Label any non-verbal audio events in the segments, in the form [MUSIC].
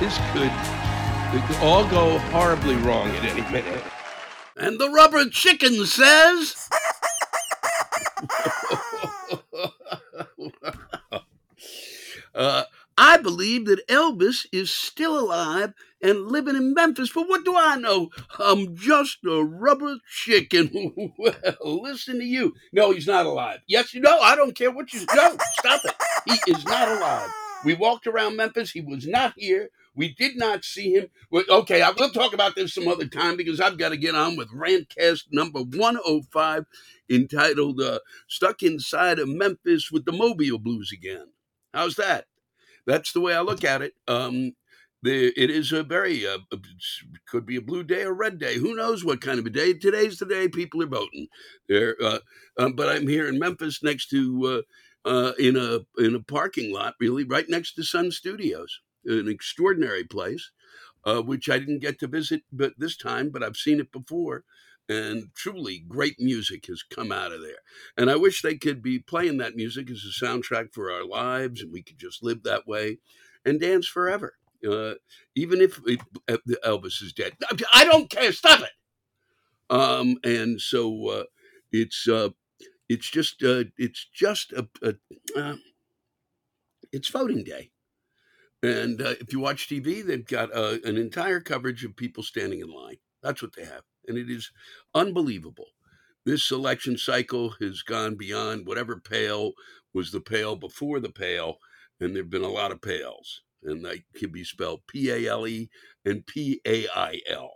This could, could all go horribly wrong at any minute. And the rubber chicken says. [LAUGHS] [LAUGHS] uh, believe that Elvis is still alive and living in Memphis. But what do I know? I'm just a rubber chicken. [LAUGHS] well, listen to you. No, he's not alive. Yes, you know. I don't care what you. No, stop it. He is not alive. We walked around Memphis. He was not here. We did not see him. Okay, I will talk about this some other time because I've got to get on with Rantcast number 105 entitled uh, Stuck Inside of Memphis with the Mobile Blues Again. How's that? That's the way I look at it. Um, the, it is a very uh, could be a blue day or red day. Who knows what kind of a day? Today's the day people are voting. There, uh, um, but I'm here in Memphis, next to uh, uh, in a in a parking lot, really right next to Sun Studios, an extraordinary place, uh, which I didn't get to visit, but this time, but I've seen it before and truly great music has come out of there. And I wish they could be playing that music as a soundtrack for our lives, and we could just live that way and dance forever, uh, even if it, uh, Elvis is dead. I don't care. Stop it. Um, and so uh, it's uh, it's just uh, it's just a, a uh, it's voting day. And if you watch TV, they've got an entire coverage of people standing in line. That's what they have and it is unbelievable. This election cycle has gone beyond whatever pale was the pale before the pale, and there have been a lot of pales, and they can be spelled P A L E and P A I L,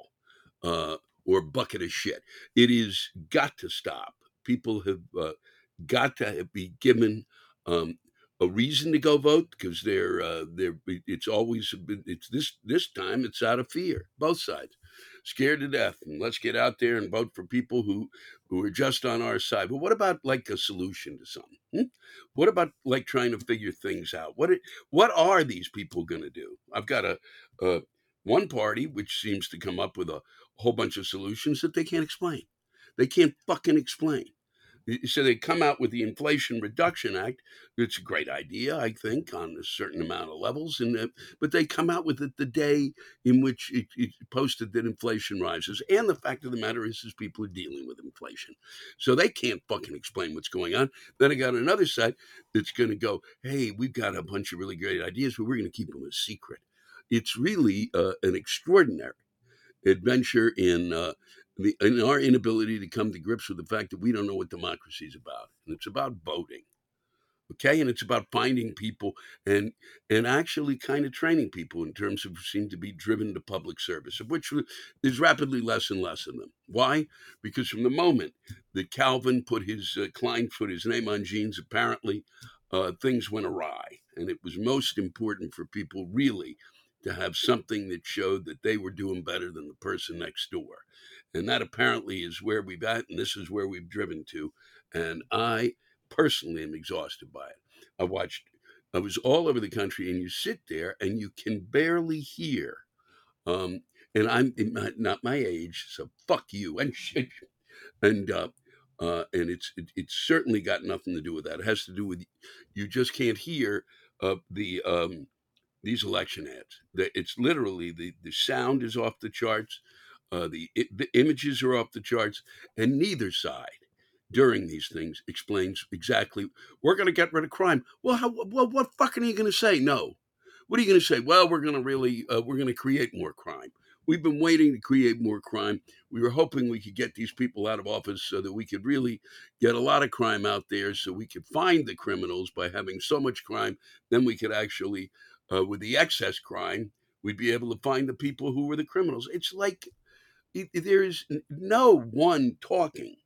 uh, or bucket of shit. It is got to stop. People have uh, got to be given um, a reason to go vote because they're uh, they're it's always been it's this this time it's out of fear both sides scared to death and let's get out there and vote for people who who are just on our side. But what about like a solution to something hmm? what about like trying to figure things out? What what are these people going to do? I've got a, a one party which seems to come up with a whole bunch of solutions that they can't explain. They can't fucking explain so they come out with the Inflation Reduction Act. It's a great idea, I think, on a certain amount of levels. And uh, but they come out with it the day in which it, it, posted that inflation rises. And the fact of the matter is, is people are dealing with inflation, so they can't fucking explain what's going on. Then I got another side that's going to go, "Hey, we've got a bunch of really great ideas, but we're going to keep them a secret." It's really uh, an extraordinary adventure in uh, the, in our inability to come to grips with the fact that we don't know what democracy is about, and it's about voting, okay, and it's about finding people and and actually kind of training people in terms of seem to be driven to public service, of which there's rapidly less and less of them. Why? Because from the moment that Calvin put his uh, Klein put his name on jeans, apparently uh, things went awry, and it was most important for people really to have something that showed that they were doing better than the person next door. And that apparently is where we've at, and this is where we've driven to. And I personally am exhausted by it. I watched, I was all over the country, and you sit there and you can barely hear. Um, and I'm not my age, so fuck you. [LAUGHS] And and uh, uh, and it's it, it's certainly got nothing to do with that. It has to do with you just can't hear uh, the um, these election ads. It's literally the the sound is off the charts, uh, the, the images are off the charts, and neither side during these things explains exactly we're going to get rid of crime. Well, how, well, what fucking are you going to say? No. What are you going to say? Well, we're going to really uh, we're going to create more crime. We've been waiting to create more crime. We were hoping we could get these people out of office so that we could really get a lot of crime out there so we could find the criminals by having so much crime. Then we could actually, uh, with the excess crime, we'd be able to find the people who were the criminals. It's like there is no one talking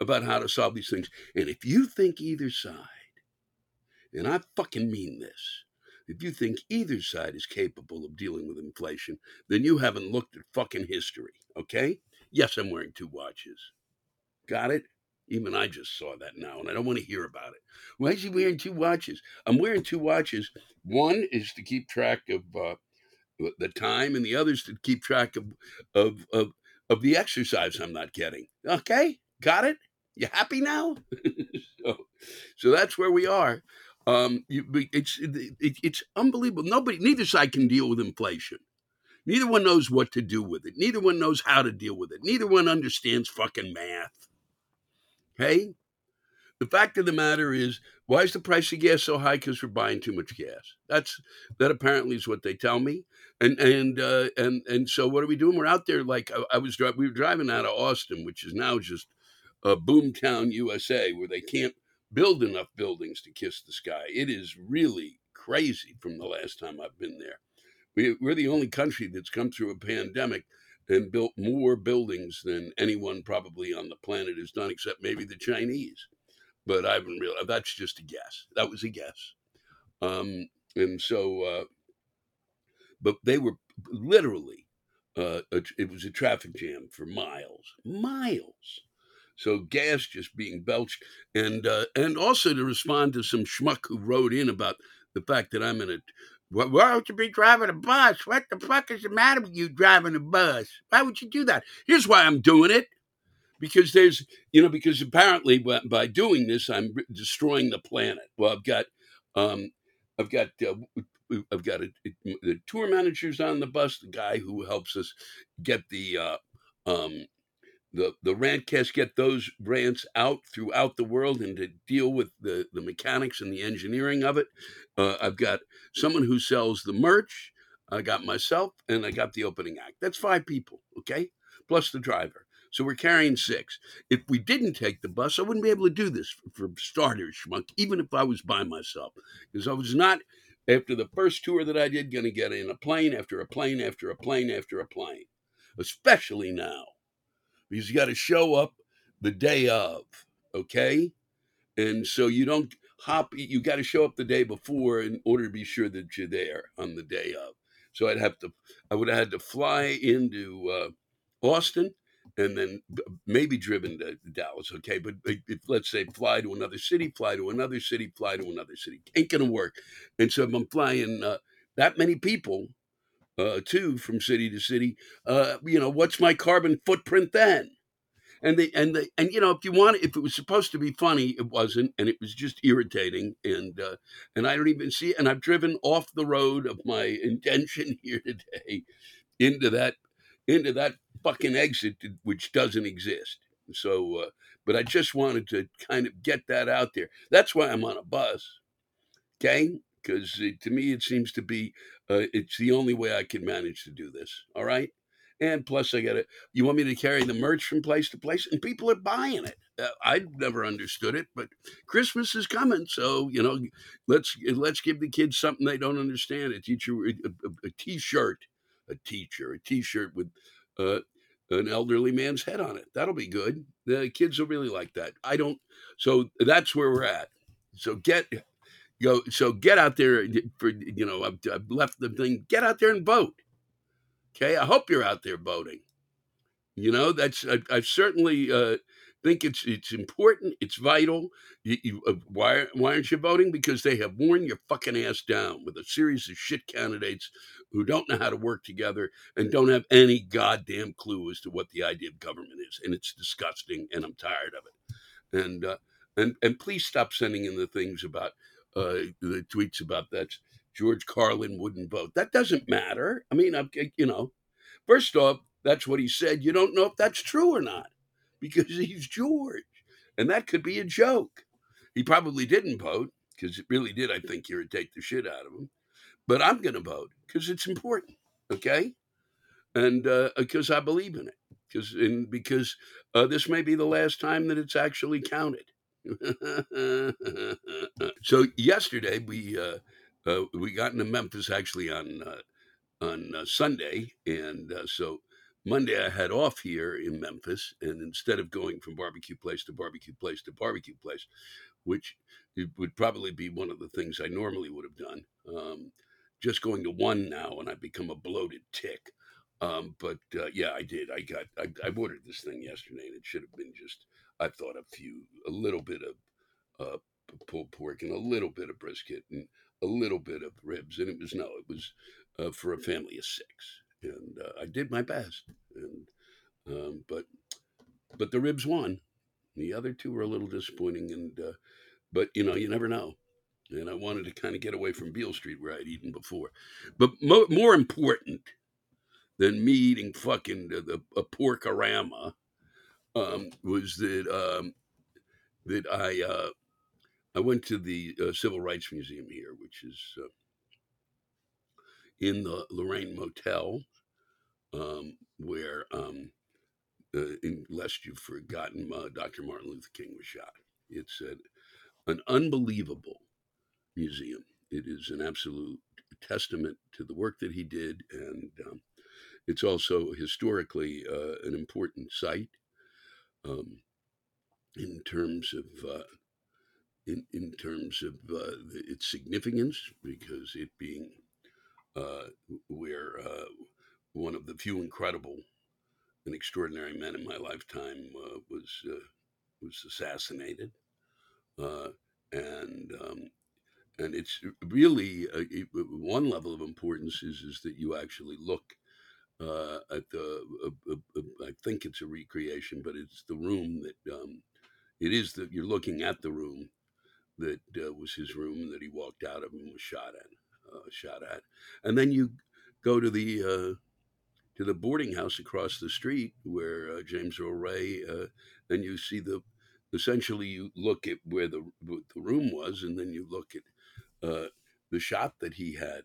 about how to solve these things. And if you think either side, and I fucking mean this, if you think either side is capable of dealing with inflation, then you haven't looked at fucking history, okay? Yes, I'm wearing two watches. Got it? Even I just saw that now, and I don't want to hear about it. Why is he wearing two watches? I'm wearing two watches. One is to keep track of uh, the time, and the others to keep track of, of of of the exercise I'm not getting. Okay, got it? You happy now? [LAUGHS] so, so that's where we are. Um, you, it's it, it's unbelievable. Nobody, neither side can deal with inflation. Neither one knows what to do with it. Neither one knows how to deal with it. Neither one understands fucking math. Okay? The fact of the matter is, why is the price of gas so high? Because we're buying too much gas. That's that apparently is what they tell me. And and uh, and and so what are we doing? We're out there like I, I was we were driving out of Austin, which is now just a boomtown USA, where they can't build enough buildings to kiss the sky. It is really crazy from the last time I've been there. We, we're the only country that's come through a pandemic and built more buildings than anyone probably on the planet has done, except maybe the Chinese. But I haven't realized that's just a guess. That was a guess. Um, and so, uh, but they were literally, uh, a, it was a traffic jam for miles, miles. So gas just being belched, and uh, and also to respond to some schmuck who wrote in about the fact that I'm in a. Why, why would you be driving a bus? What the fuck is the matter with you driving a bus? Why would you do that? Here's why I'm doing it. Because there's, you know, because apparently by doing this, I'm destroying the planet. Well, I've got, um, I've got uh, I've got a, the tour managers on the bus, the guy who helps us get the uh, um, the the rantcast get those rants out throughout the world and to deal with the the mechanics and the engineering of it. Uh, I've got someone who sells the merch. I got myself, and I got the opening act. That's five people, okay, plus the driver. So we're carrying six. If we didn't take the bus, I wouldn't be able to do this for, for starters, schmuck, even if I was by myself, because I was not. After the first tour that I did, going to get in a plane after a plane after a plane after a plane, especially now because you got to show up the day of, okay? And so you don't hop, you got to show up the day before in order to be sure that you're there on the day of. So I'd have to, I would have had to fly into uh, Austin and then maybe driven to Dallas, okay? But if, let's say fly to another city, fly to another city, fly to another city, ain't gonna work. And so if I'm flying uh, that many people, uh, too from city to city. Uh, you know, what's my carbon footprint then? And they and they and you know, if you want, if it was supposed to be funny, it wasn't, and it was just irritating. And uh, and I don't even see. And I've driven off the road of my intention [LAUGHS] here today into that into that fucking exit which doesn't exist. So, uh, but I just wanted to kind of get that out there. That's why I'm on a bus. Okay, because to me it seems to be uh, it's the only way I can manage to do this. All right. And plus, I got to, you want me to carry the merch from place to place, and people are buying it. Uh, I never understood it, but Christmas is coming, so you know, let's let's give the kids something they don't understand. A teacher, a, a, a T-shirt, a teacher, a T-shirt with uh, an elderly man's head on it. That'll be good. The kids will really like that. I don't. So that's where we're at. So get go. So get out there for you know. I've, I've left the thing. Get out there and vote. Okay, I hope you're out there voting. You know, that's I, have certainly uh, think it's it's important. It's vital. You, you, uh, why why aren't you voting? Because they have worn your fucking ass down with a series of shit candidates who don't know how to work together and don't have any goddamn clue as to what the idea of government is, and it's disgusting. And I'm tired of it. And uh, and and please stop sending in the things about uh, the tweets about that George Carlin wouldn't vote. That doesn't matter. I mean, I'm, you know, first off, that's what he said. You don't know if that's true or not because he's George. And that could be a joke. He probably didn't vote because it really did, I think, irritate the shit out of him. But I'm going to vote because it's important. Okay. And because uh, I believe in it. Because and because uh, this may be the last time that it's actually counted. [LAUGHS] so yesterday we uh, uh, we got into Memphis actually on uh, on uh, Sunday, and uh, so Monday I had off here in Memphis, and instead of going from barbecue place to barbecue place to barbecue place, which it would probably be one of the things I normally would have done, um, just going to one now, and I become a bloated tick. Um, but uh, yeah, I did. I got I, I, ordered this thing yesterday, and it should have been just I thought a few a little bit of uh, pulled pork and a little bit of brisket and a little bit of ribs, and it was no, it was uh, for a family of six, and uh, I did my best, and um, but but the ribs won. The other two were a little disappointing, and uh, but you know you never know. And I wanted to kind of get away from Beale Street where I'd eaten before, but mo- more important than me eating fucking the, the a porkorama um, was that um, that I uh, I went to the uh, Civil Rights Museum here, which is uh, in the Lorraine Motel, um, where, um, uh, lest you've forgotten, uh, Dr. Martin Luther King was shot. It's an unbelievable museum. It is an absolute testament to the work that he did, and um, it's also historically uh, an important site um, in terms of uh, in, in terms of uh, its significance, because it being uh, where uh, one of the few incredible and extraordinary men in my lifetime uh, was uh, was assassinated, uh, and um, and it's really it, one level of importance is is that you actually look at the I think it's a recreation, but it's the room that um, it is that you're looking at the room that uh, was his room that he walked out of and was shot at, uh, shot at. And then you go to the uh, to the boarding house across the street where uh, James Earl Ray, uh, and you see the essentially you look at where the the room was, and then you look at uh, the shot that he had,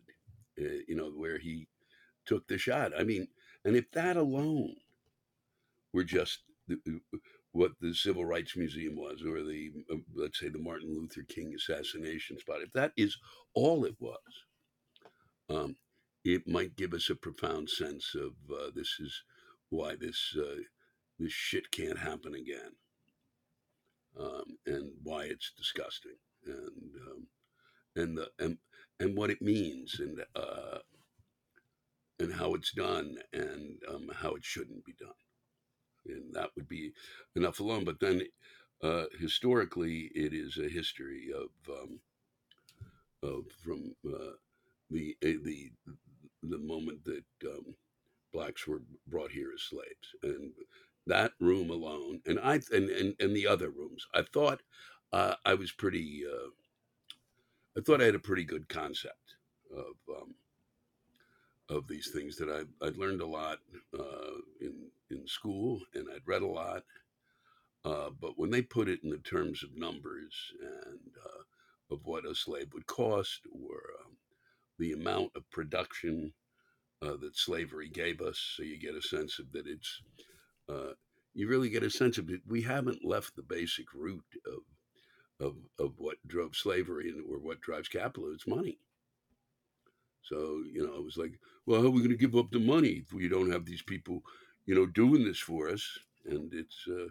you know, where he took the shot. I mean, and if that alone were just what the Civil Rights Museum was, or the, uh, let's say, the Martin Luther King assassination spot, if that is all it was, um, it might give us a profound sense of uh, this is why this uh, this shit can't happen again, um, and why it's disgusting, and um, and the and and what it means, and uh, and how it's done, and um, how it shouldn't be done and that would be enough alone. But then, uh, historically, it is a history of um, of from uh, the eh, the the moment that um, blacks were brought here as slaves, and that room alone, and I and and, and the other rooms, I thought uh, I was pretty. Uh, I thought I had a pretty good concept of um, of these things that I I'd learned a lot uh, in in school and I'd read a lot. Uh, but when they put it in the terms of numbers and uh, of what a slave would cost or um, the amount of production uh, that slavery gave us, so you get a sense of that it's, uh, you really get a sense of it. We haven't left the basic root of, of, of what drove slavery and, or what drives capitalism. It's money. So, you know, it was like, well, how are we going to give up the money if we don't have these people you know, doing this for us. And it's, uh,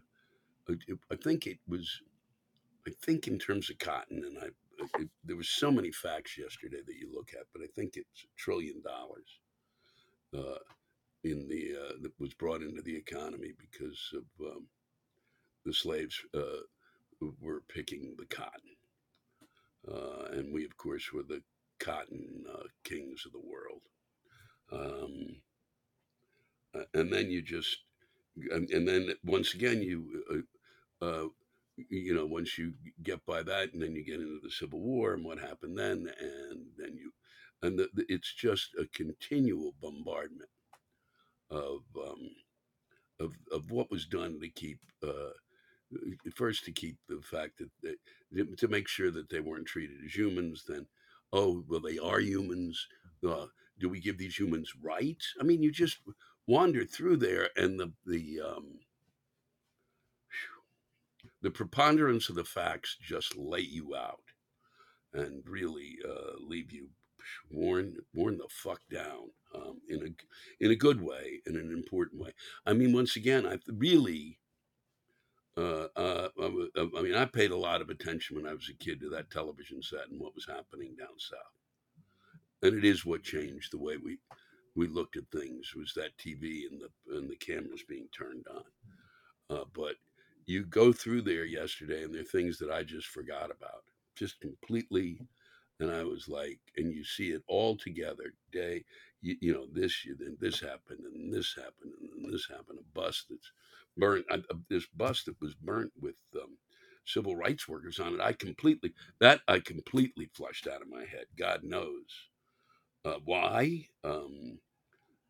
I, I think it was, I think in terms of cotton, and I, it, there was so many facts yesterday that you look at, but I think it's a trillion dollars uh, in the uh, that was brought into the economy because of um, the slaves uh, were picking the cotton, uh, and we, of course, were the cotton uh, kings of the world. Um, and then you just, and, and then once again you uh, you know, once you get by that, and then you get into the Civil War and what happened then, and then you, and the, the, it's just a continual bombardment of um, of of what was done to keep. Uh, first, to keep the fact that they, to make sure that they weren't treated as humans. Then, oh well, they are humans. Uh, do we give these humans rights? I mean, you just wander through there, and the the um, the preponderance of the facts just lay you out and really uh, leave you worn worn the fuck down um, in a in a good way in an important way. I mean, once again, I really. Uh, uh, I mean, I paid a lot of attention when I was a kid to that television set and what was happening down south, and it is what changed the way we we looked at things was that TV and the and the cameras being turned on. Uh, but you go through there yesterday and there are things that I just forgot about, just completely. And I was like, and you see it all together day, you, you know, this, you, then this happened and this happened and this happened. A bus that's burnt, uh, this bus that was burnt with um, civil rights workers on it. I completely, that I completely flushed out of my head. God knows uh, why. Um,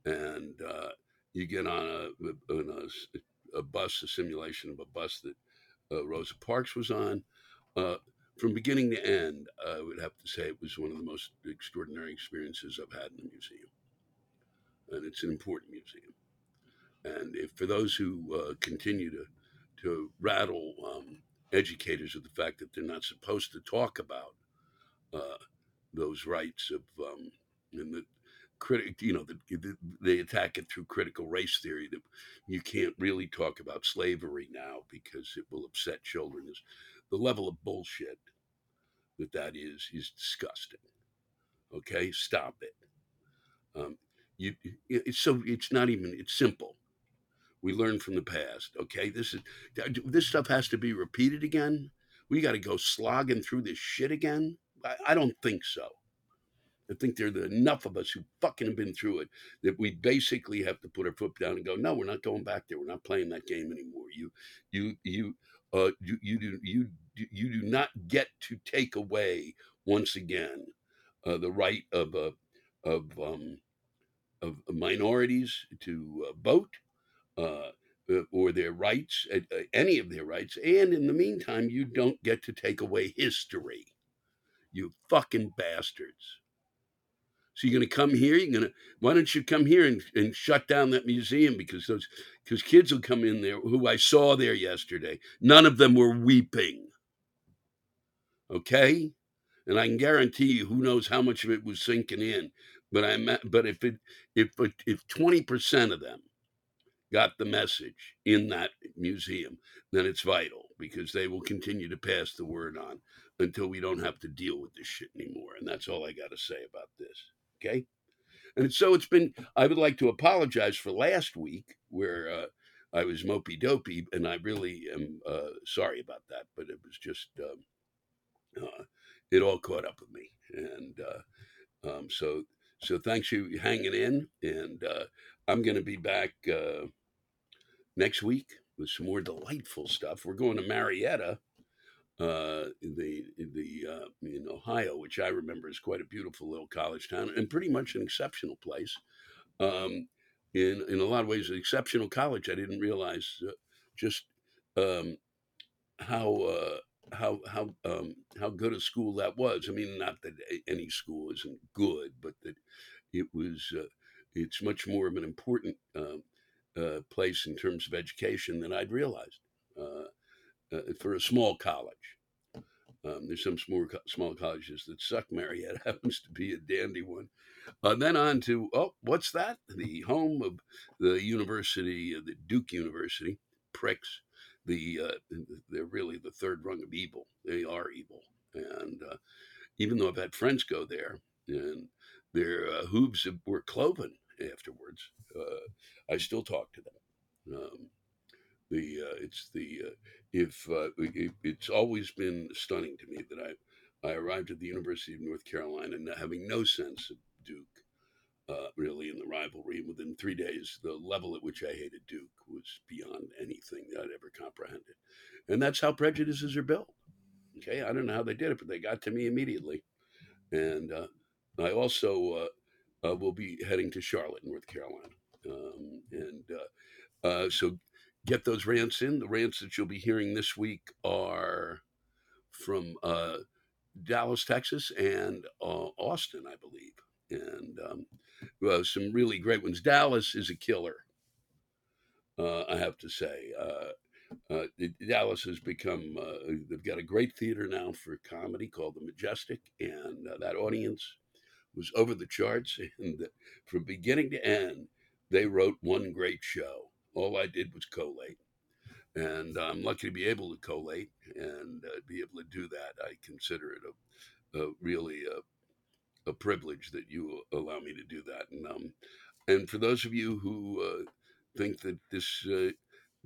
and uh, you get on a, on a a bus, a simulation of a bus that uh, Rosa Parks was on. Uh, from beginning to end, I would have to say it was one of the most extraordinary experiences I've had in a museum. And it's an important museum. And if for those who uh, continue to, to rattle um, educators of the fact that they're not supposed to talk about uh, those rights of um, and that critic, you know, the, they attack it through critical race theory that you can't really talk about slavery now because it will upset children. Is the level of bullshit that that is is disgusting. Okay, stop it. Um, you, it's so it's not even it's simple. We learn from the past. Okay, this is this stuff has to be repeated again. We got to go slogging through this shit again. I, I don't think so. I think there are enough of us who fucking have been through it that we basically have to put our foot down and go, no, we're not going back there. We're not playing that game anymore. You, you, you, uh, you, you do, you, you do not get to take away once again uh, the right of, uh, of, um, of minorities to uh, vote. Uh, uh, or their rights, any of their rights. And in the meantime, you don't get to take away history. You fucking bastards. So you're going to come here. You're going to. Why don't you come here and, and shut down that museum? Because those because kids will come in there who I saw there yesterday. None of them were weeping. Okay, and I can guarantee you, who knows how much of it was sinking in. But I but if it if if twenty percent of them got the message in that museum, then it's vital because they will continue to pass the word on until we don't have to deal with this shit anymore. And that's all I got to say about this. Okay. And so it's been, I would like to apologize for last week where uh, I was mopey dopey, and I really am uh, sorry about that, but it was just, um, uh, it all caught up with me. And uh, um, so, so thanks you hanging in, and uh, I'm going to be back uh, next week with some more delightful stuff. We're going to Marietta uh, the the uh, in Ohio, which I remember is quite a beautiful little college town and pretty much an exceptional place. Um, in in a lot of ways, an exceptional college. I didn't realize uh, just um, how uh, how how um, how good a school that was. I mean, not that any school isn't good, but that it was. Uh, it's much more of an important place in terms of education than I'd realized uh, for a small college. Um, there's some small small colleges that suck. Marietta [LAUGHS] happens to be a dandy one. Uh, then on to oh, what's that? The home of the university, uh, the Duke University, pricks. The uh, they're really the third rung of evil. They are evil. And uh, even though I've had friends go there and their uh, hooves were cloven afterwards, uh, I still talk to them. Um, the uh, it's the uh, if it, it's always been stunning to me that I I arrived at the University of North Carolina and having no sense of Duke uh, really in the rivalry. And Within three days, the level at which I hated Duke was beyond anything that I'd ever comprehended. And that's how prejudices are built. Okay, I don't know how they did it, but they got to me immediately. And uh, I also uh, uh will be heading to Charlotte, North Carolina. Um, and uh, uh, so get those rants in. The rants that you'll be hearing this week are from Dallas, Texas, and Austin, I believe and um, uh, some really great ones. Dallas is a killer, uh, I have to say. Uh, uh Dallas has become, uh, they've got a great theater now for comedy called The Majestic, and uh, that audience was over the charts. [LAUGHS] And from beginning to end, they wrote one great show. All I did was collate. And I'm lucky to be able to collate and be able to do that. I consider it a, a really a a privilege that you allow me to do that. And um, and for those of you who uh, think that this uh,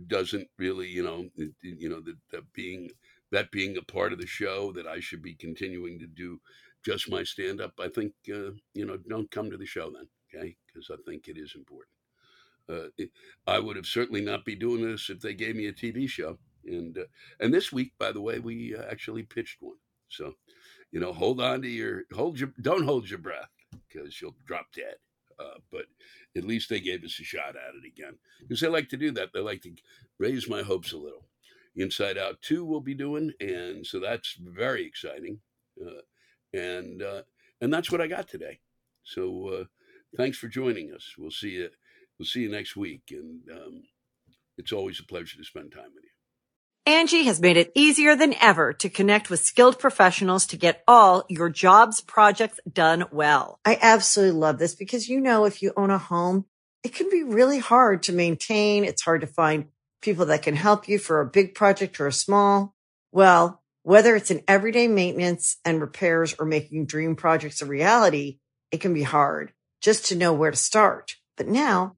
doesn't really, you know, you know that, that being that being a part of the show that I should be continuing to do just my stand up, I think uh, you know don't come to the show then, okay? Because I think it is important. Uh, I would have certainly not be doing this if they gave me a TV show. And uh, and this week, by the way, we uh, actually pitched one. So you know, hold on to your hold your don't hold your breath because you'll drop dead. Uh, but at least they gave us a shot at it again because they like to do that. They like to raise my hopes a little. Inside Out Two we'll be doing, and so that's very exciting. Uh, and uh, and that's what I got today. So thanks for joining us. We'll see you. We'll see you next week, and um, it's always a pleasure to spend time with you. Angi has made it easier than ever to connect with skilled professionals to get all your jobs projects done well. I absolutely love this because, you know, if you own a home, it can be really hard to maintain. It's hard to find people that can help you for a big project or a small. Well, whether it's in everyday maintenance and repairs or making dream projects a reality, it can be hard just to know where to start. But now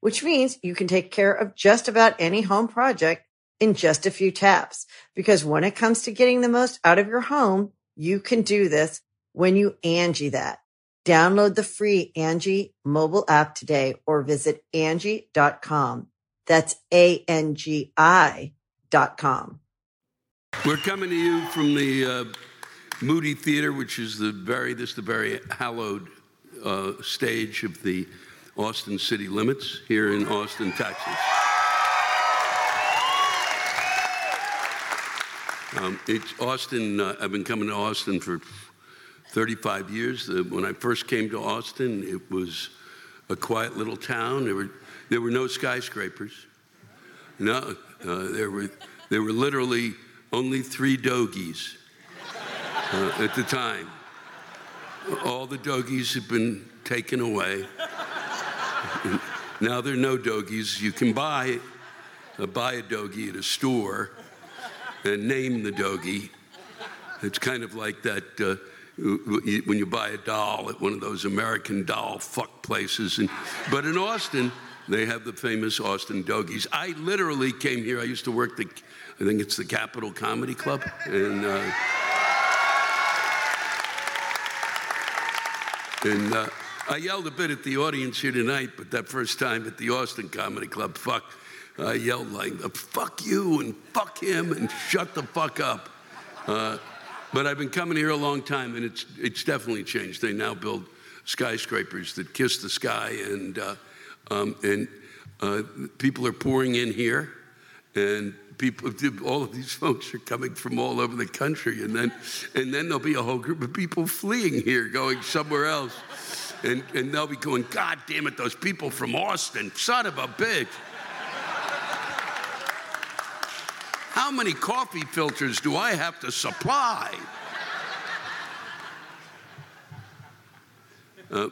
which means you can take care of just about any home project in just a few taps. Because when it comes to getting the most out of your home, you can do this when you Angi that. Download the free Angi mobile app today or visit Angi.com. That's A-N-G-I dot com. We're coming to you from the uh, Moody Theater, which is the very, this the very hallowed uh, stage of the Austin city limits here in Austin, Texas. Um, it's Austin. Uh, I've been coming to Austin for 35 years. Uh, when I first came to Austin, it was a quiet little town. There were there were no skyscrapers. No, uh, there were there were literally only three dogies uh, at the time. All the dogies have been taken away. [LAUGHS] now there are no dogies. You can buy uh, buy a dogie at a store and name the doggy. It's kind of like that uh, when you buy a doll at one of those American doll fuck places. And, but in Austin, they have the famous Austin Dogies. I literally came here. I used to work the, I think it's the Capitol Comedy Club, and uh, and uh, I yelled a bit at the audience here tonight. But that first time at the Austin Comedy Club, fuck, I yelled like, fuck you and fuck him and shut the fuck up. Uh, but I've been coming here a long time and it's, it's definitely changed. They now build skyscrapers that kiss the sky and, uh, um, and uh, people are pouring in here and people, [LAUGHS] all of these folks are coming from all over the country, and then, and then there'll be a whole group of people fleeing here, going somewhere else, and, and they'll be going, God damn it, those people from Austin, son of a bitch. How many coffee filters do I have to supply? Uh,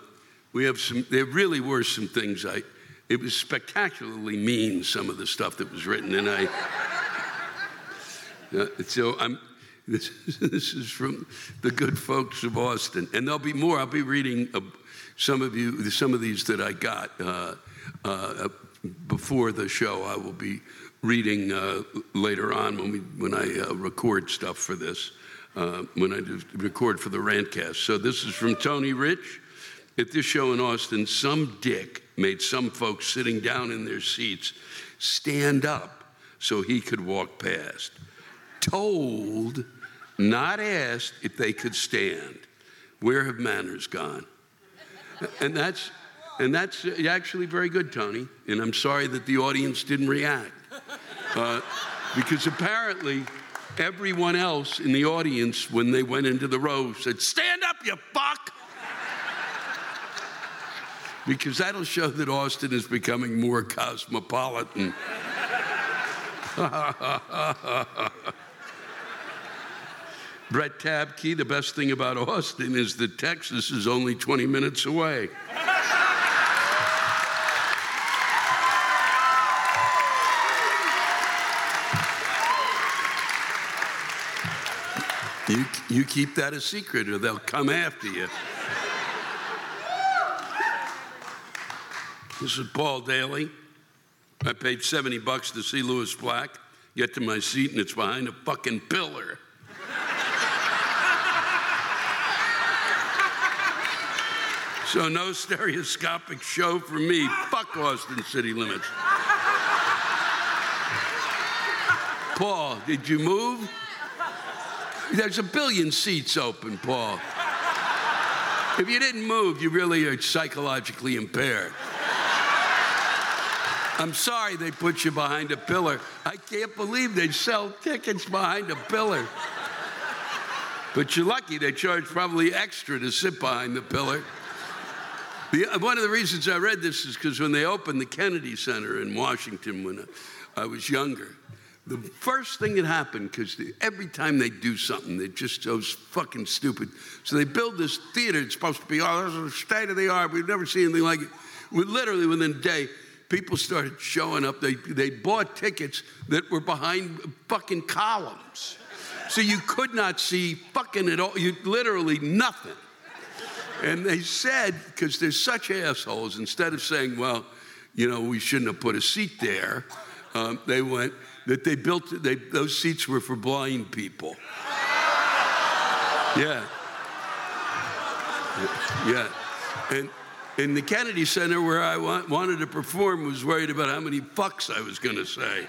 we have some, there really were some things I, it was spectacularly mean, some of the stuff that was written, and I, uh, so I'm, this, this, is from the good folks of Austin, and there'll be more. I'll be reading uh, some of you, some of these that I got uh, uh before the show. I will be reading uh, later on when we when I uh, record stuff for this, when I record for the Rantcast. So this is from Tony Rich. At this show in Austin, some dick made some folks sitting down in their seats stand up so he could walk past. Told, not asked, if they could stand. Where have manners gone? And that's and that's actually very good, Tony. And I'm sorry that the audience didn't react. Uh, because apparently everyone else in the audience, when they went into the row, said, Stand up, you fuck! because that'll show that Austin is becoming more cosmopolitan. [LAUGHS] Brett Tabke, the best thing about Austin is that Texas is only 20 minutes away. You, you keep that a secret or they'll come after you. This is Paul Daly. I paid 70 bucks to see Lewis Black. Get to my seat and it's behind a fucking pillar. So no stereoscopic show for me. Fuck Austin city limits. Paul, did you move? There's a billion seats open, Paul. If you didn't move, you really are psychologically impaired. I'm sorry they put you behind a pillar. I can't believe they sell tickets behind a pillar. But you're lucky they charge probably extra to sit behind the pillar. The, uh, one of the reasons I read this is because when they opened the Kennedy Center in Washington when uh, I was younger, the first thing that happened, because every time they do something, they're just so fucking stupid. So they build this theater. It's supposed to be, oh, state of the art. We've never seen anything like it. We literally within a day, people started showing up. They, they bought tickets that were behind fucking columns. So you could not see fucking at all, you literally nothing. And they said, because they're such assholes, instead of saying, well, you know, we shouldn't have put a seat there, um, they went, that they built, they, those seats were for blind people. Yeah. Yeah. And, in the Kennedy Center, where I wanted to perform, was worried about how many fucks I was going to say.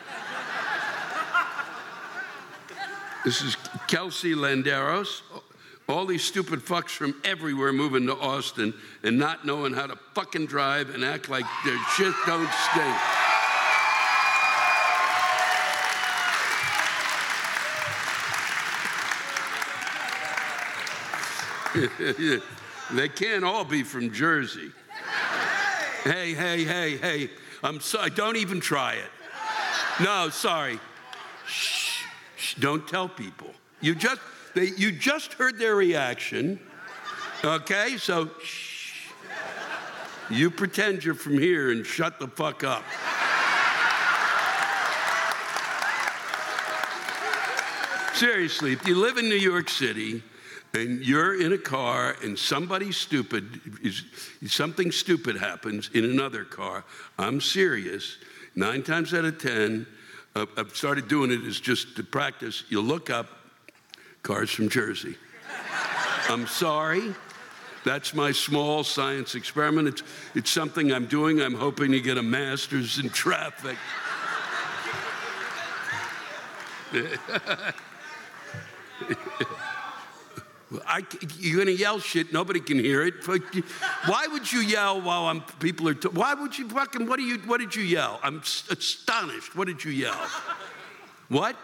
this is Kelsey Landeros. All these stupid fucks from everywhere moving to Austin and not knowing how to fucking drive and act like their shit don't stink. [LAUGHS] they can't all be from Jersey. Hey, hey, hey, hey. I'm sorry. Don't even try it. No, sorry. Shh, shh, don't tell people. You just they, you just heard their reaction. Okay, so shh. You pretend you're from here and shut the fuck up. Seriously, if you live in New York City and you're in a car and somebody stupid is something stupid happens in another car i'm serious nine times out of ten uh, i've started doing it as just to practice you look up cars from jersey i'm sorry that's my small science experiment it's, it's something i'm doing i'm hoping to get a master's in traffic I, you're to yell shit. Nobody can hear it. Why would you yell while I'm, people are? Why would you fucking? What do you? What did you yell? I'm astonished. What did you yell? What?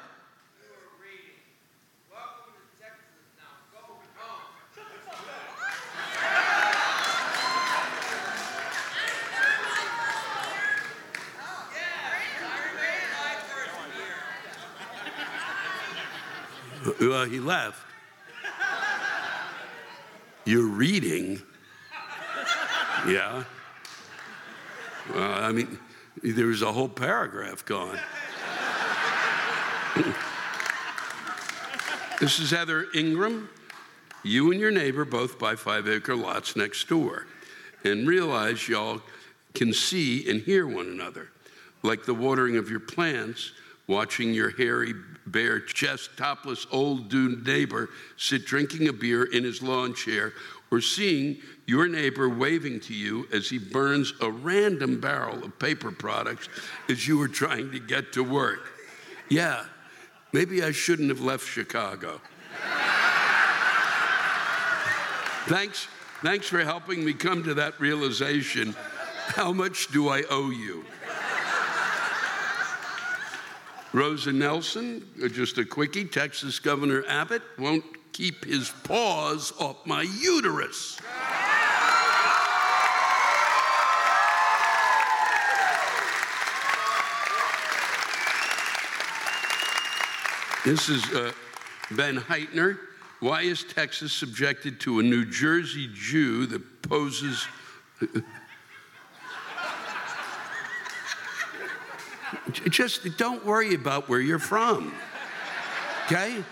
Uh, he left. You're reading. Yeah. Well, I mean, there's a whole paragraph gone. this is Heather Ingram. You and your neighbor both buy five acre lots next door and realize y'all can see and hear one another, like the watering of your plants, watching your hairy, bare chest, topless old dude neighbor sit drinking a beer in his lawn chair, or seeing your neighbor waving to you as he burns a random barrel of paper products as you were trying to get to work. Yeah, maybe I shouldn't have left Chicago. thanks, thanks for helping me come to that realization. How much do I owe you? Rosa Nelson, uh, just a quickie, Texas Governor Abbott won't keep his paws off my uterus. This is uh, Ben Heitner. Why is Texas subjected to a New Jersey Jew that poses Just don't worry about where you're from. Okay?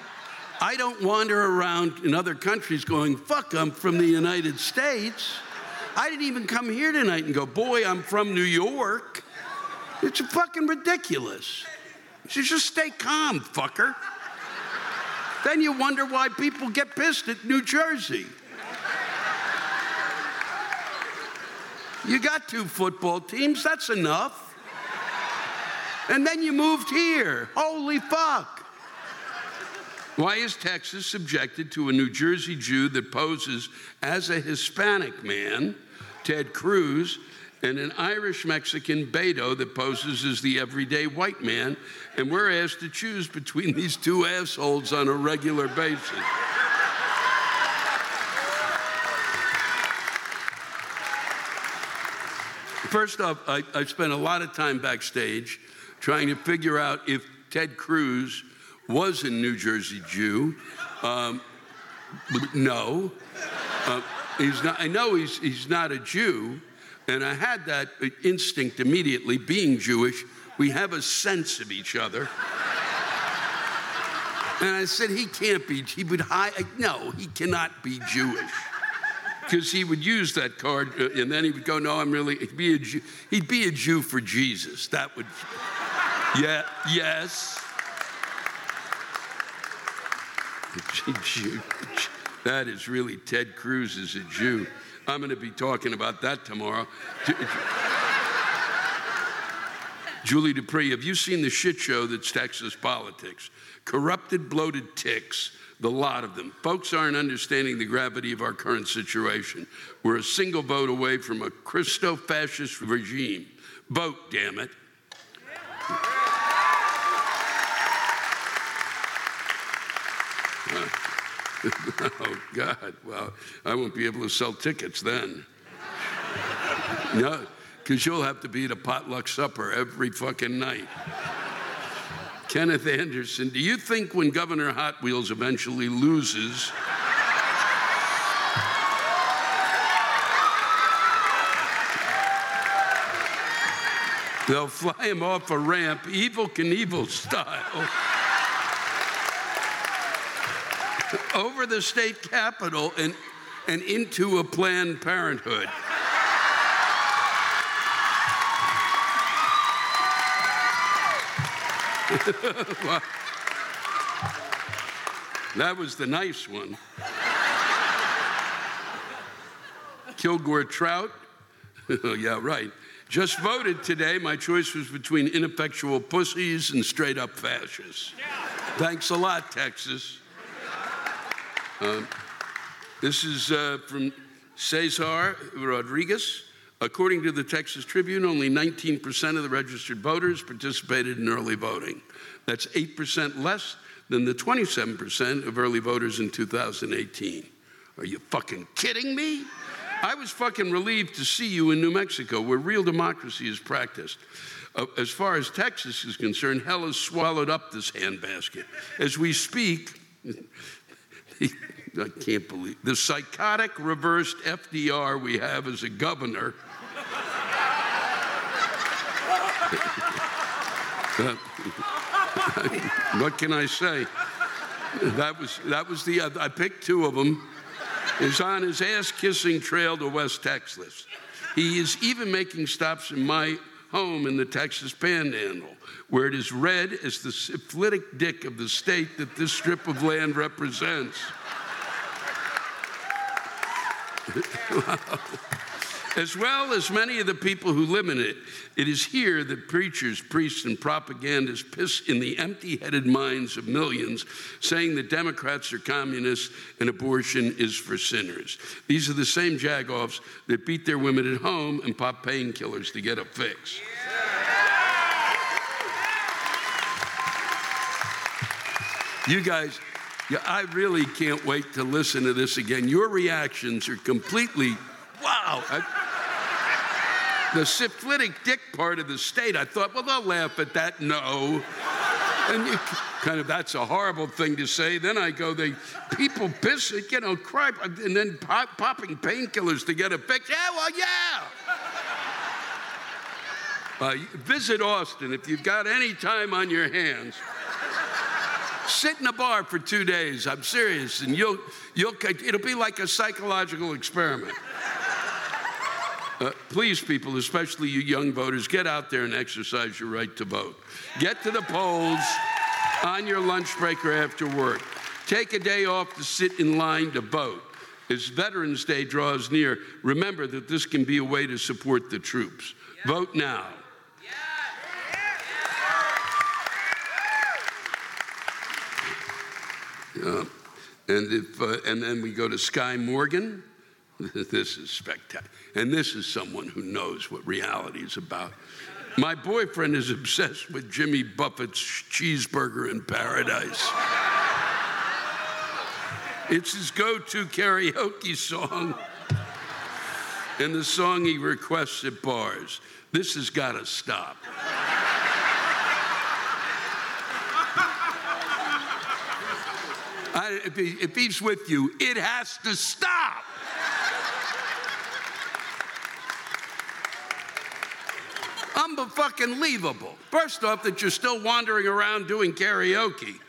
I don't wander around in other countries going, fuck, I'm from the United States. I didn't even come here tonight and go, boy, I'm from New York. It's fucking ridiculous. You just stay calm, fucker. Then you wonder why people get pissed at New Jersey. You got two football teams, that's enough. And then you moved here. Holy fuck. Why is Texas subjected to a New Jersey Jew that poses as a Hispanic man, Ted Cruz, and an Irish Mexican Beto that poses as the everyday white man, and we're asked to choose between these two assholes on a regular basis? First off, I, I spent a lot of time backstage trying to figure out if Ted Cruz was a New Jersey Jew. Um, no. Uh, he's not, I know he's, he's not a Jew, and I had that instinct immediately. Being Jewish, we have a sense of each other. And I said, he can't be, he would hide, no, he cannot be Jewish. Because he would use that card, uh, and then he would go, no, I'm really, he'd be a Jew, he'd be a Jew for Jesus. That would, yeah, yes. [LAUGHS] That is really Ted Cruz is a Jew. I'm going to be talking about that tomorrow. Julie Dupree, have you seen the shit show that's Texas politics? Corrupted, bloated ticks, the lot of them. Folks aren't understanding the gravity of our current situation. We're a single vote away from a Christo fascist regime. Vote, damn it. [LAUGHS] oh, God. Well, I won't be able to sell tickets then. [LAUGHS] no, because you'll have to be at a potluck supper every fucking night. Kenneth Anderson, do you think when Governor Hot Wheels eventually loses, they'll fly him off a ramp, Evel Knievel style? Over the state capitol and, and into a Planned Parenthood. [LAUGHS] that was the nice one. Kilgore Trout. [LAUGHS] yeah, right. Just voted today. My choice was between ineffectual pussies and straight up fascists. Thanks a lot, Texas. Um, This is uh, from Cesar Rodriguez. According to the Texas Tribune, only 19% of the registered voters participated in early voting. That's 8% less than the 27% of early voters in 2018. Are you fucking kidding me? I was fucking relieved to see you in New Mexico, where real democracy is practiced. Uh, as far as Texas is concerned, hell has swallowed up this handbasket. As we speak, [LAUGHS] I can't believe the psychotic reversed FDR we have as a governor. [LAUGHS] what can I say? That was that was the I picked two of them. Is on his ass-kissing trail to West Texas. He is even making stops in my home in the Texas Panhandle, where it is red as the syphilitic dick of the state that this strip of land represents. [LAUGHS] as well as many of the people who live in it, it is here that preachers, priests, and propagandists piss in the empty headed minds of millions, saying that Democrats are communists and abortion is for sinners. These are the same jagoffs that beat their women at home and pop painkillers to get a fix. You guys, yeah, I really can't wait to listen to this again. Your reactions are completely wow. I, the syphilitic dick part of the state, I thought, well, they'll laugh at that. No. And you kind of, that's a horrible thing to say. Then I go, they people piss, you know, cry, and then pop, popping painkillers to get a fix. Yeah, well, yeah. Uh, visit Austin if you've got any time on your hands. Sit in a bar for two days. I'm serious, and you'll you'll it'll be like a psychological experiment. Uh, please, people, especially you young voters, get out there and exercise your right to vote. Get to the polls on your lunch break or after work. Take a day off to sit in line to vote. As Veterans Day draws near, remember that this can be a way to support the troops. Vote now. And, if, uh, and then we go to Sky Morgan. [LAUGHS] This is spectacular. And this is someone who knows what reality is about. My boyfriend is obsessed with Jimmy Buffett's cheeseburger in paradise. It's his go to karaoke song and the song he requests at bars. This has got to stop. I, if, he, if he's with you, it has to stop. fucking leavable. First off, that you're still wandering around doing karaoke.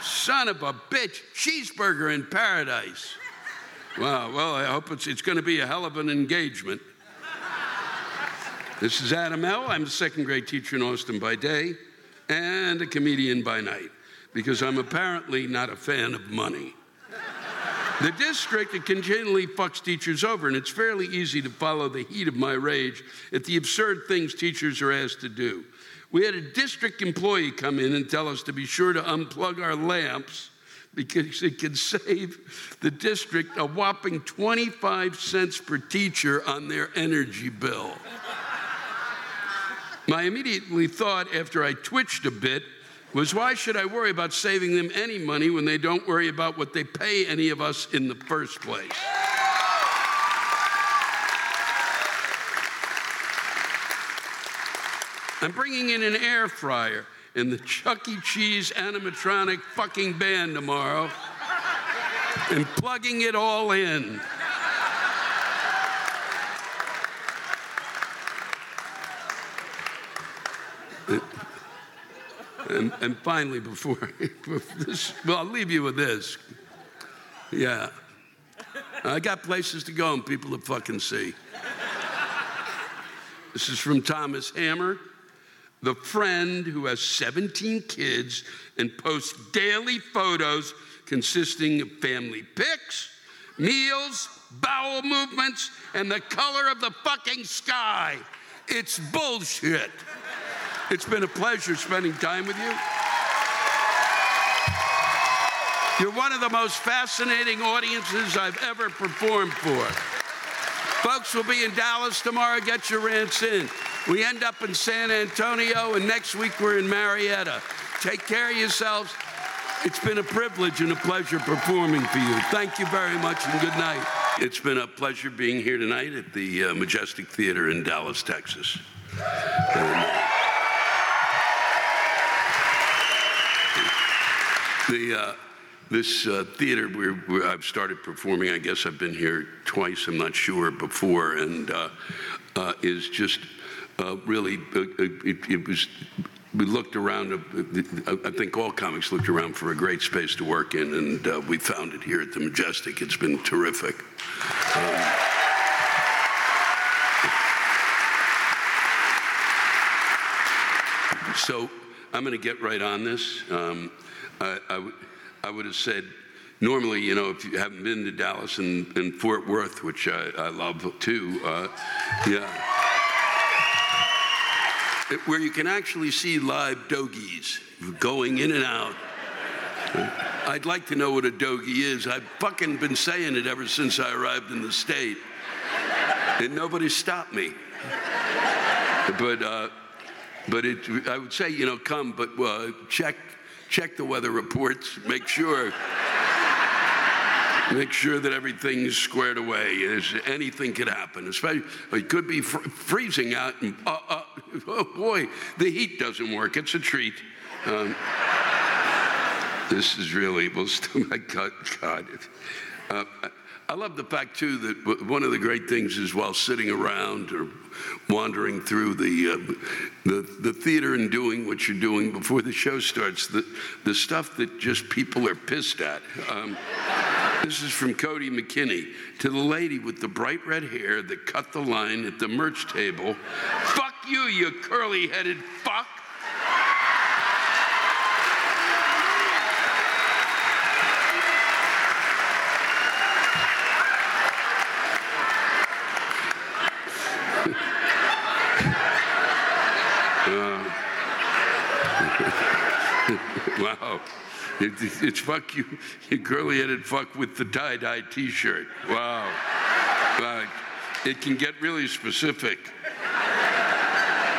Son of a bitch, cheeseburger in paradise. Wow, well, I hope it's, it's going to be a hell of an engagement. This is Adam L. I'm a second grade teacher in Austin by day and a comedian by night because I'm apparently not a fan of money. The district continually fucks teachers over, and it's fairly easy to follow the heat of my rage at the absurd things teachers are asked to do. We had a district employee come in and tell us to be sure to unplug our lamps because it can save the district a whopping 25 cents per teacher on their energy bill. My immediately thought after I twitched a bit was why should I worry about saving them any money when they don't worry about what they pay any of us in the first place? I'm bringing in an air fryer in the Chuck E. Cheese animatronic fucking band tomorrow and plugging it all in. And, and finally, before, this, [LAUGHS] well, I'll leave you with this. Yeah. I got places to go and people to fucking see. This is from Thomas Hammer, the friend who has 17 kids and posts daily photos consisting of family pics, meals, bowel movements, and the color of the fucking sky. It's bullshit. It's been a pleasure spending time with you. You're one of the most fascinating audiences I've ever performed for. Folks, we'll be in Dallas tomorrow. Get your rants in. We end up in San Antonio, and next week we're in Marietta. Take care of yourselves. It's been a privilege and a pleasure performing for you. Thank you very much and good night. It's been a pleasure being here tonight at the uh, Majestic Theater in Dallas, Texas. And, the uh, this uh, theater where, where, I've started performing, I guess I've been here twice, I'm not sure, before, and uh, uh, is just uh, really, uh, it, it, was, we looked around, I think all comics looked around for a great space to work in, and we found it here at the Majestic. It's been terrific. Um, so I'm going to get right on this. Um, I, would have said, normally, you know, if you haven't been to Dallas and, and Fort Worth, which I, I love too, uh, yeah. It, where you can actually see live dogies going in and out. I'd like to know what a dogie is. I've fucking been saying it ever since I arrived in the state, and nobody stopped me. But, uh, but it, I would say, you know, come, but uh, check check the weather reports, make sure. make sure that everything's squared away. There's, anything could happen. Especially, it could be fr- freezing out, and uh, uh, oh boy, the heat doesn't work. It's a treat. Um, this is really, well, my God, God. Uh, I love the fact, too, that one of the great things is while sitting around or wandering through the, uh, the, the, theater and doing what you're doing before the show starts, the, the stuff that just people are pissed at. Um, this is from Cody McKinney to the lady with the bright red hair that cut the line at the merch table. Fuck you, you curly headed fuck. Wow. It, it's fuck you, you curly headed fuck with the tie dye t shirt. Wow. It can get really specific.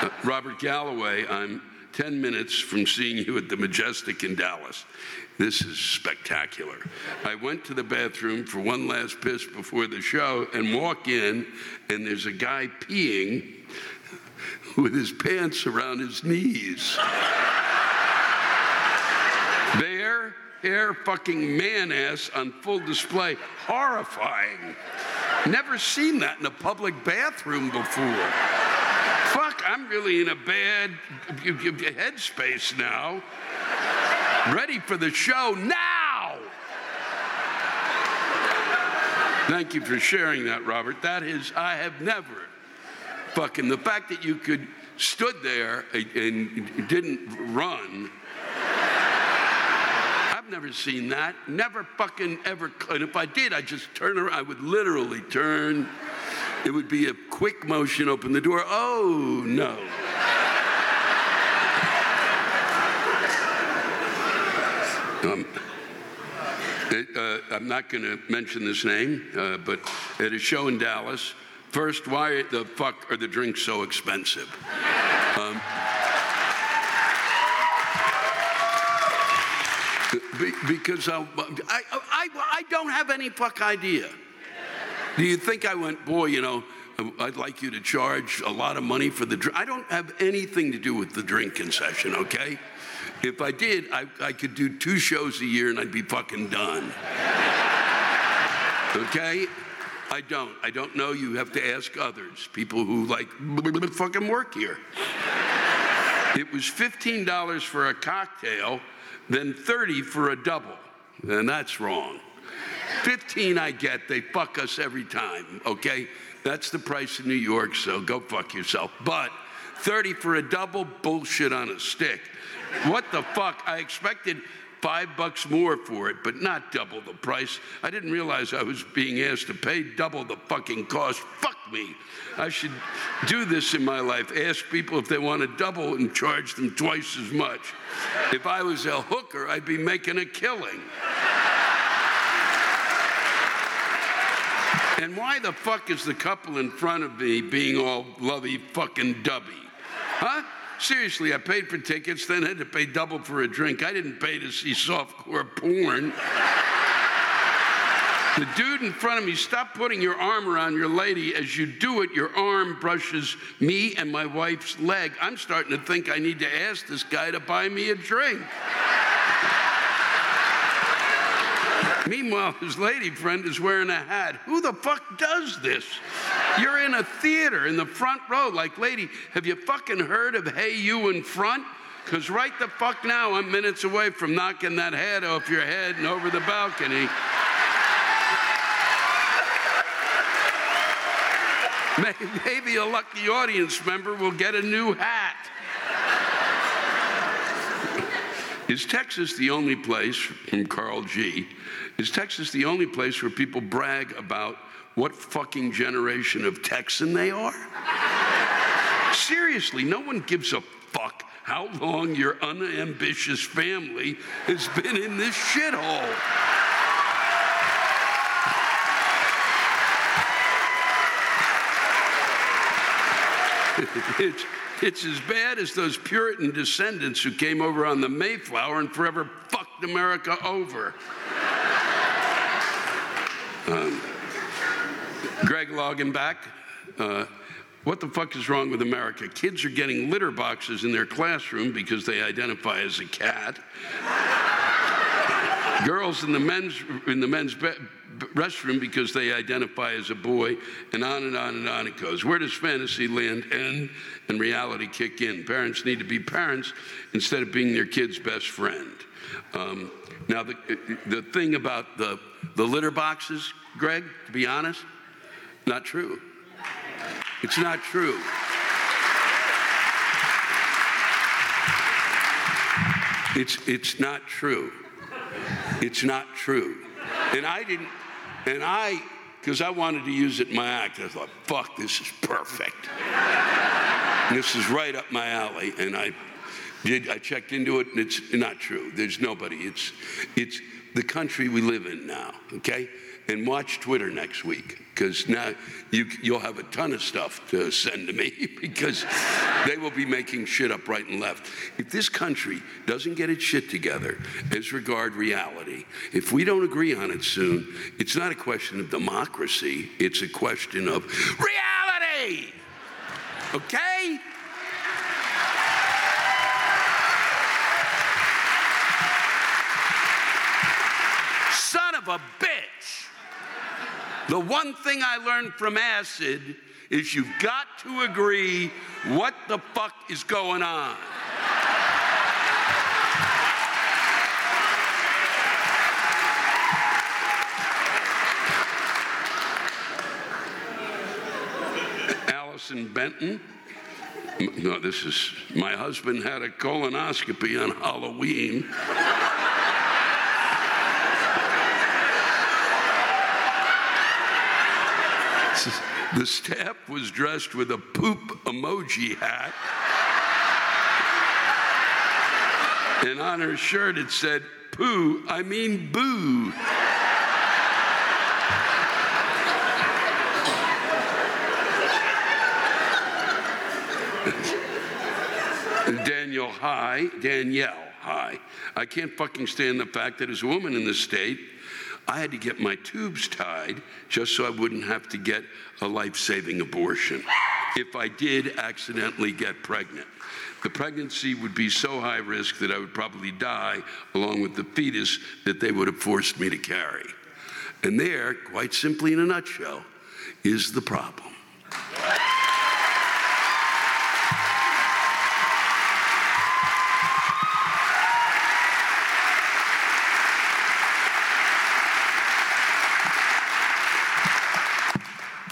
Uh, Robert Galloway, I'm 10 minutes from seeing you at the Majestic in Dallas. This is spectacular. I went to the bathroom for one last piss before the show and walk in, and there's a guy peeing with his pants around his knees. Bare, hair fucking man ass on full display. Horrifying. Never seen that in a public bathroom before. Fuck, I'm really in a bad headspace now. Ready for the show now. Thank you for sharing that, Robert. That is, I have never fucking, the fact that you could stood there and didn't run I've never seen that. Never fucking ever. And if I did, I'd just turn around. I would literally turn. It would be a quick motion, open the door. Oh, no. Um, it, uh, I'm not going to mention this name, uh, but at a show in Dallas, first, why the fuck are the drinks so expensive? Um, because I, I, I, don't have any fuck idea. Do you think I went, boy, you know, I'd like you to charge a lot of money for the drink? I don't have anything to do with the drink concession, okay? If I did, I, I could do two shows a year and I'd be fucking done. Okay? I don't. I don't know. You have to ask others, people who like fucking work here. It was $15 for a cocktail then 30 for a double. And that's wrong. 15 I get, they fuck us every time, okay? That's the price in New York, so go fuck yourself. But 30 for a double, bullshit on a stick. What the fuck? I expected five bucks more for it, but not double the price. I didn't realize I was being asked to pay double the fucking cost. Fuck me. I should do this in my life. Ask people if they want to double and charge them twice as much. If I was a hooker, I'd be making a killing. And why the fuck is the couple in front of me being all lovey fucking dubby? Huh? Seriously, I paid for tickets, then had to pay double for a drink. I didn't pay to see softcore porn. The dude in front of me, stop putting your arm around your lady. As you do it, your arm brushes me and my wife's leg. I'm starting to think I need to ask this guy to buy me a drink. Meanwhile, his lady friend is wearing a hat. Who the fuck does this? You're in a theater in the front row. Like, lady, have you fucking heard of Hey You in Front? Because right the fuck now, I'm minutes away from knocking that hat off your head and over the balcony. [LAUGHS] Maybe a lucky audience member will get a new hat. Is Texas the only place, from Carl G., is Texas the only place where people brag about what fucking generation of Texan they are? Seriously, no one gives a fuck how long your unambitious family has been in this shithole. [LAUGHS] it's, it's as bad as those Puritan descendants who came over on the Mayflower and forever fucked America over. Um, Greg Logenbach, uh, what the fuck is wrong with America? Kids are getting litter boxes in their classroom because they identify as a cat. Girls in the men's in the men's be- restroom because they identify as a boy, and on and on and on it goes. Where does fantasy land end and reality kick in? Parents need to be parents instead of being their kid's best friend. Um, now, the, the thing about the, the litter boxes, Greg, to be honest, not true. It's not true. It's, it's not true. It's not true. And I didn't, and I, because I wanted to use it in my act, I thought, fuck, this is perfect. this is right up my alley. And I I checked into it, and it's not true. There's nobody. It's, it's the country we live in now, okay? And watch Twitter next week, because now you, you'll have a ton of stuff to send to me, [LAUGHS] because they will be making shit up right and left. If this country doesn't get its shit together as regard reality, if we don't agree on it soon, it's not a question of democracy, it's a question of reality, okay? son of a bitch. The one thing I learned from acid is you've got to agree what the fuck is going on. Allison Benton. No, this is my husband had a colonoscopy on Halloween. The staff was dressed with a poop emoji hat. And on her shirt it said, poo, I mean boo. Daniel High, Danielle High. I can't fucking stand the fact that as a woman in the state, I had to get my tubes tied just so I wouldn't have to get a life saving abortion if I did accidentally get pregnant. The pregnancy would be so high risk that I would probably die along with the fetus that they would have forced me to carry. And there, quite simply in a nutshell, is the problem.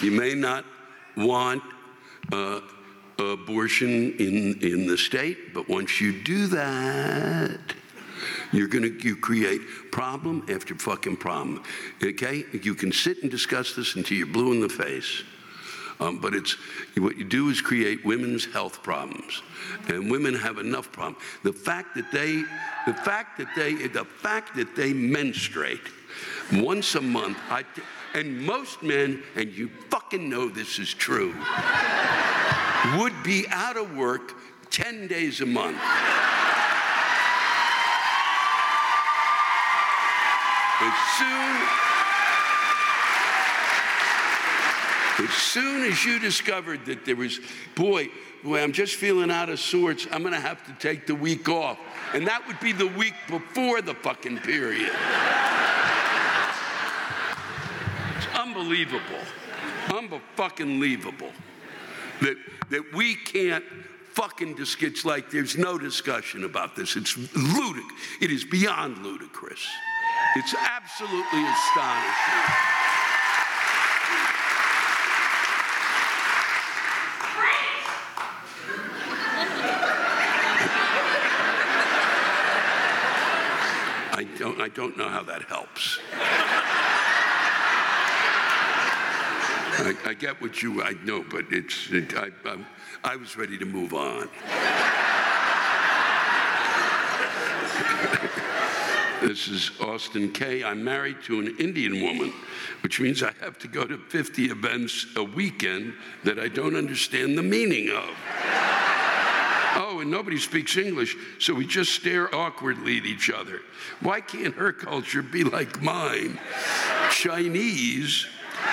You may not want uh, abortion in, in the state, but once you do that, you're going to you create problem after fucking problem. Okay? You can sit and discuss this until you're blue in the face. Um, but it's what you do is create women's health problems, and women have enough problems. The fact that they, the fact that they, the fact that they menstruate Once a month, I, and most men, and you fucking know this is true, would be out of work 10 days a month. As soon, as soon as you discovered that there was, boy, boy, I'm just feeling out of sorts, I'm gonna have to take the week off. And that would be the week before the fucking period. Unbelievable. Unfucking-believable that, that we can't fucking discuss. like there's no discussion about this. It's ludicrous. It is beyond ludicrous. It's absolutely astonishing. I don't, I don't know how that helps. I, I get what you, I know, but it's, it, I, I, I was ready to move on. [LAUGHS] This is Austin K. I'm married to an Indian woman, which means I have to go to 50 events a weekend that I don't understand the meaning of. Oh, and nobody speaks English, so we just stare awkwardly at each other. Why can't her culture be like mine? Chinese,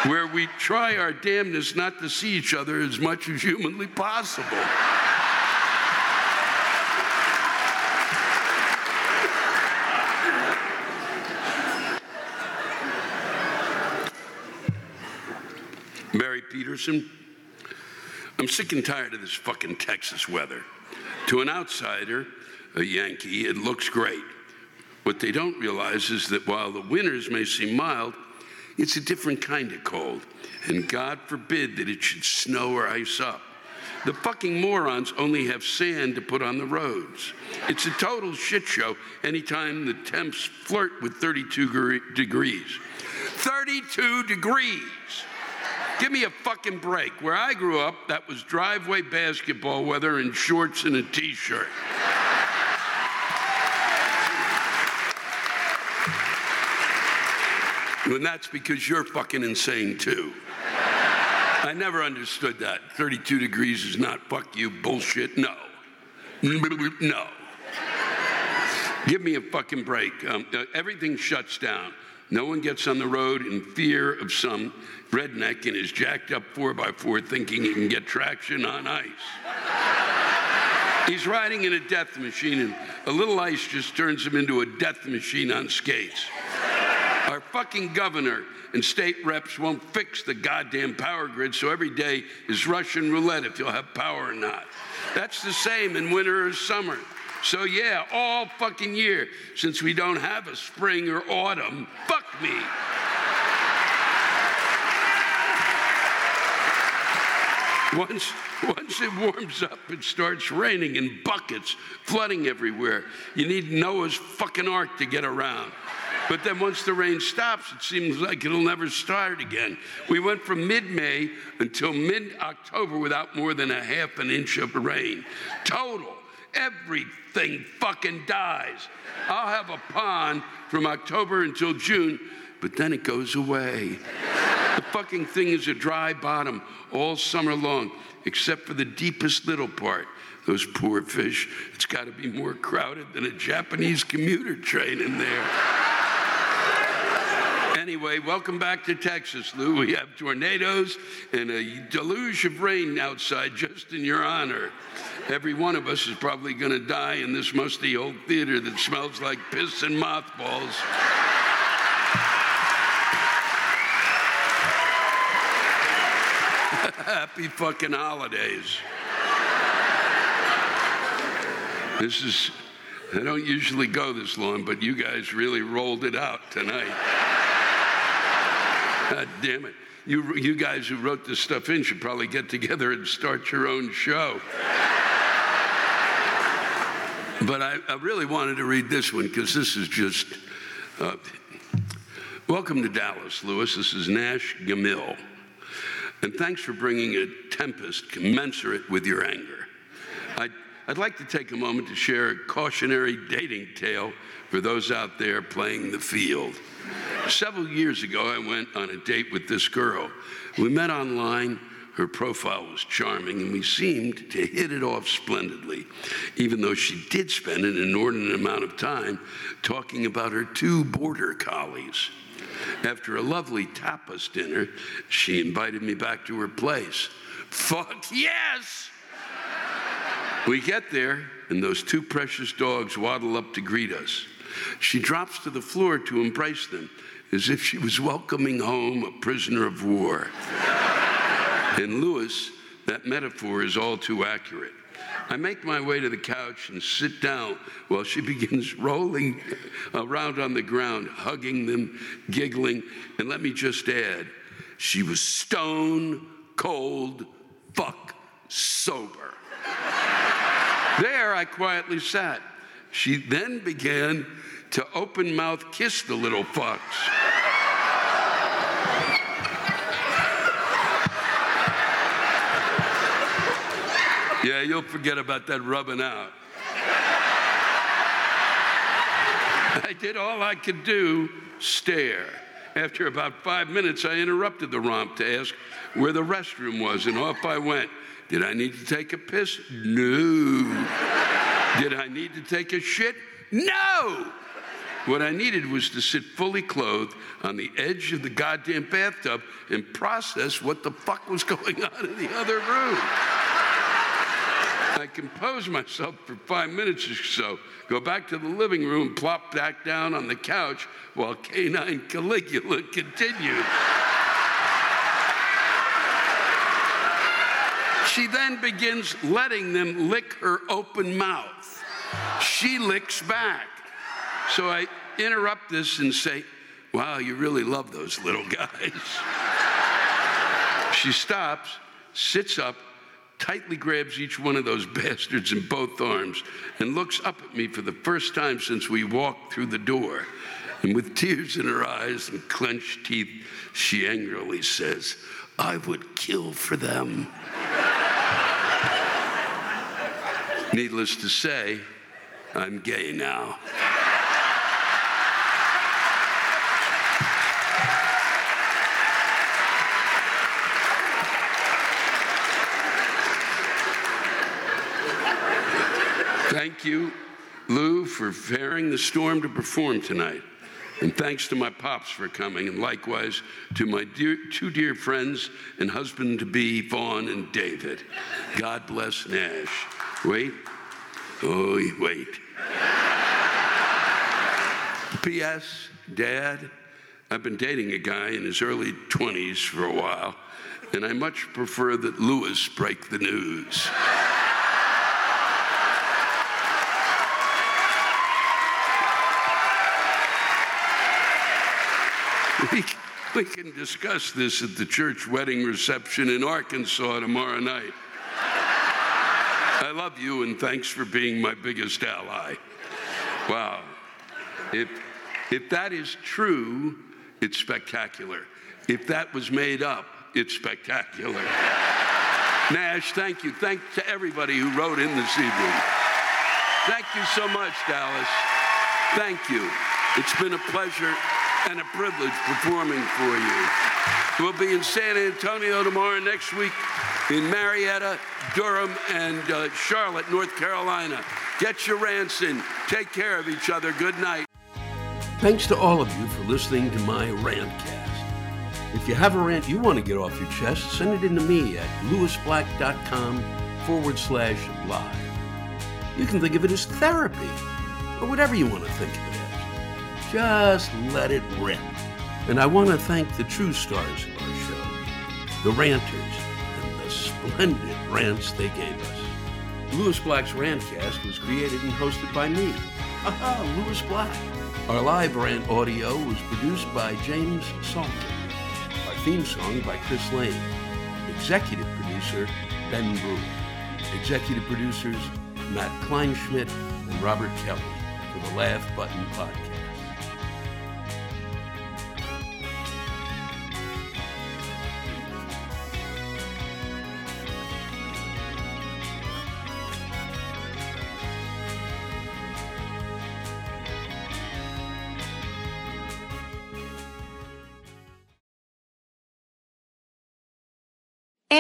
where we try our damnedest not to see each other as much as humanly possible. Mary Peterson, I'm sick and tired of this fucking Texas weather. To an outsider, a Yankee, it looks great. What they don't realize is that while the winters may seem mild, it's a different kind of cold. And God forbid that it should snow or ice up. The fucking morons only have sand to put on the roads. It's a total shit show anytime the temps flirt with 32 degrees. 32 degrees! Give me a fucking break. Where I grew up, that was driveway basketball weather in shorts and a t shirt. And that's because you're fucking insane too. I never understood that. 32 degrees is not fuck you bullshit. No. No. Give me a fucking break. Um, uh, everything shuts down. No one gets on the road in fear of some redneck in his jacked up 4x4 thinking he can get traction on ice. He's riding in a death machine, and a little ice just turns him into a death machine on skates. Our fucking governor and state reps won't fix the goddamn power grid, so every day is Russian roulette if you'll have power or not. That's the same in winter or summer. So, yeah, all fucking year, since we don't have a spring or autumn, fuck me. Once, once it warms up, it starts raining in buckets, flooding everywhere. You need Noah's fucking ark to get around. But then once the rain stops, it seems like it'll never start again. We went from mid May until mid October without more than a half an inch of rain. Total. Everything fucking dies. I'll have a pond from October until June, but then it goes away. The fucking thing is a dry bottom all summer long, except for the deepest little part. Those poor fish. It's got to be more crowded than a Japanese commuter train in there. Anyway, welcome back to Texas, Lou. We have tornadoes and a deluge of rain outside just in your honor. Every one of us is probably going to die in this musty old theater that smells like piss and mothballs. [LAUGHS] Happy fucking holidays. This is, I don't usually go this long, but you guys really rolled it out tonight. God damn it. You, you guys who wrote this stuff in should probably get together and start your own show. But I, I really wanted to read this one because this is just. Uh, welcome to Dallas, Lewis. This is Nash Gamil. And thanks for bringing a tempest commensurate with your anger. I'd, I'd like to take a moment to share a cautionary dating tale for those out there playing the field. Several years ago, I went on a date with this girl. We met online. Her profile was charming, and we seemed to hit it off splendidly, even though she did spend an inordinate amount of time talking about her two border collies. After a lovely tapas dinner, she invited me back to her place. Fuck yes! We get there, and those two precious dogs waddle up to greet us. She drops to the floor to embrace them, as if she was welcoming home a prisoner of war. In Lewis, that metaphor is all too accurate. I make my way to the couch and sit down while she [LAUGHS] begins rolling around on the ground, hugging them, giggling, and let me just add, she was stone cold, fuck sober. There I quietly sat. She then began to open mouth kiss the little fox. Yeah, you'll forget about that rubbing out. I did all I could do stare. After about five minutes, I interrupted the romp to ask where the restroom was, and off I went. Did I need to take a piss? No. Did I need to take a shit? No. What I needed was to sit fully clothed on the edge of the goddamn bathtub and process what the fuck was [LAUGHS] going on in the other room. I composed myself for five minutes or so, go back to the living room, plop back down on the couch while canine Caligula continued. She then begins letting them lick her open mouth. She licks back. So I interrupt this and say, Wow, you really love those little guys. she stops, sits up, tightly grabs each one of those bastards in both arms and looks up at me for the first time since we walked through the door. And with tears in her eyes and clenched teeth, she angrily says, I would kill for them. Needless to say, I'm gay now. Thank you, Lou, for faring the storm to perform tonight. And thanks to my pops for coming, and likewise to my dear, two dear friends and husband to be, Vaughn and David. God bless Nash. Wait. Oh, wait. [LAUGHS] P.S. Dad, I've been dating a guy in his early 20s for a while, and I much prefer that Lewis break the news. [LAUGHS] we, we can discuss this at the church wedding reception in Arkansas tomorrow night. I love you and thanks for being my biggest ally. Wow. If, if that is true, it's spectacular. If that was made up, it's spectacular. Nash, thank you. Thank to everybody who wrote in this evening. Thank you so much, Dallas. Thank you. It's been a pleasure and a privilege performing for you. We'll be in San Antonio tomorrow, next week in Marietta, Durham, and uh, Charlotte, North Carolina. Get your rants in. Take care of each other. Good night. Thanks to all of you for listening to my rantcast. If you have a rant you want to get off your chest, send it in to me at lewisblack.com forward slash live. You can think of it as therapy, or whatever you want to think of it as. Just let it rip. And I want to thank the true stars of our show, the ranters, splendid rants they gave us. Lewis Black's Rantcast was created and hosted by me. Aha, Lewis Black. Our live rant audio was produced by James Salter. Our theme song by Chris Lane. Executive producer Ben Brewer. Executive producers Matt Kleinschmidt and Robert Kelly for the Laugh Button Podcast.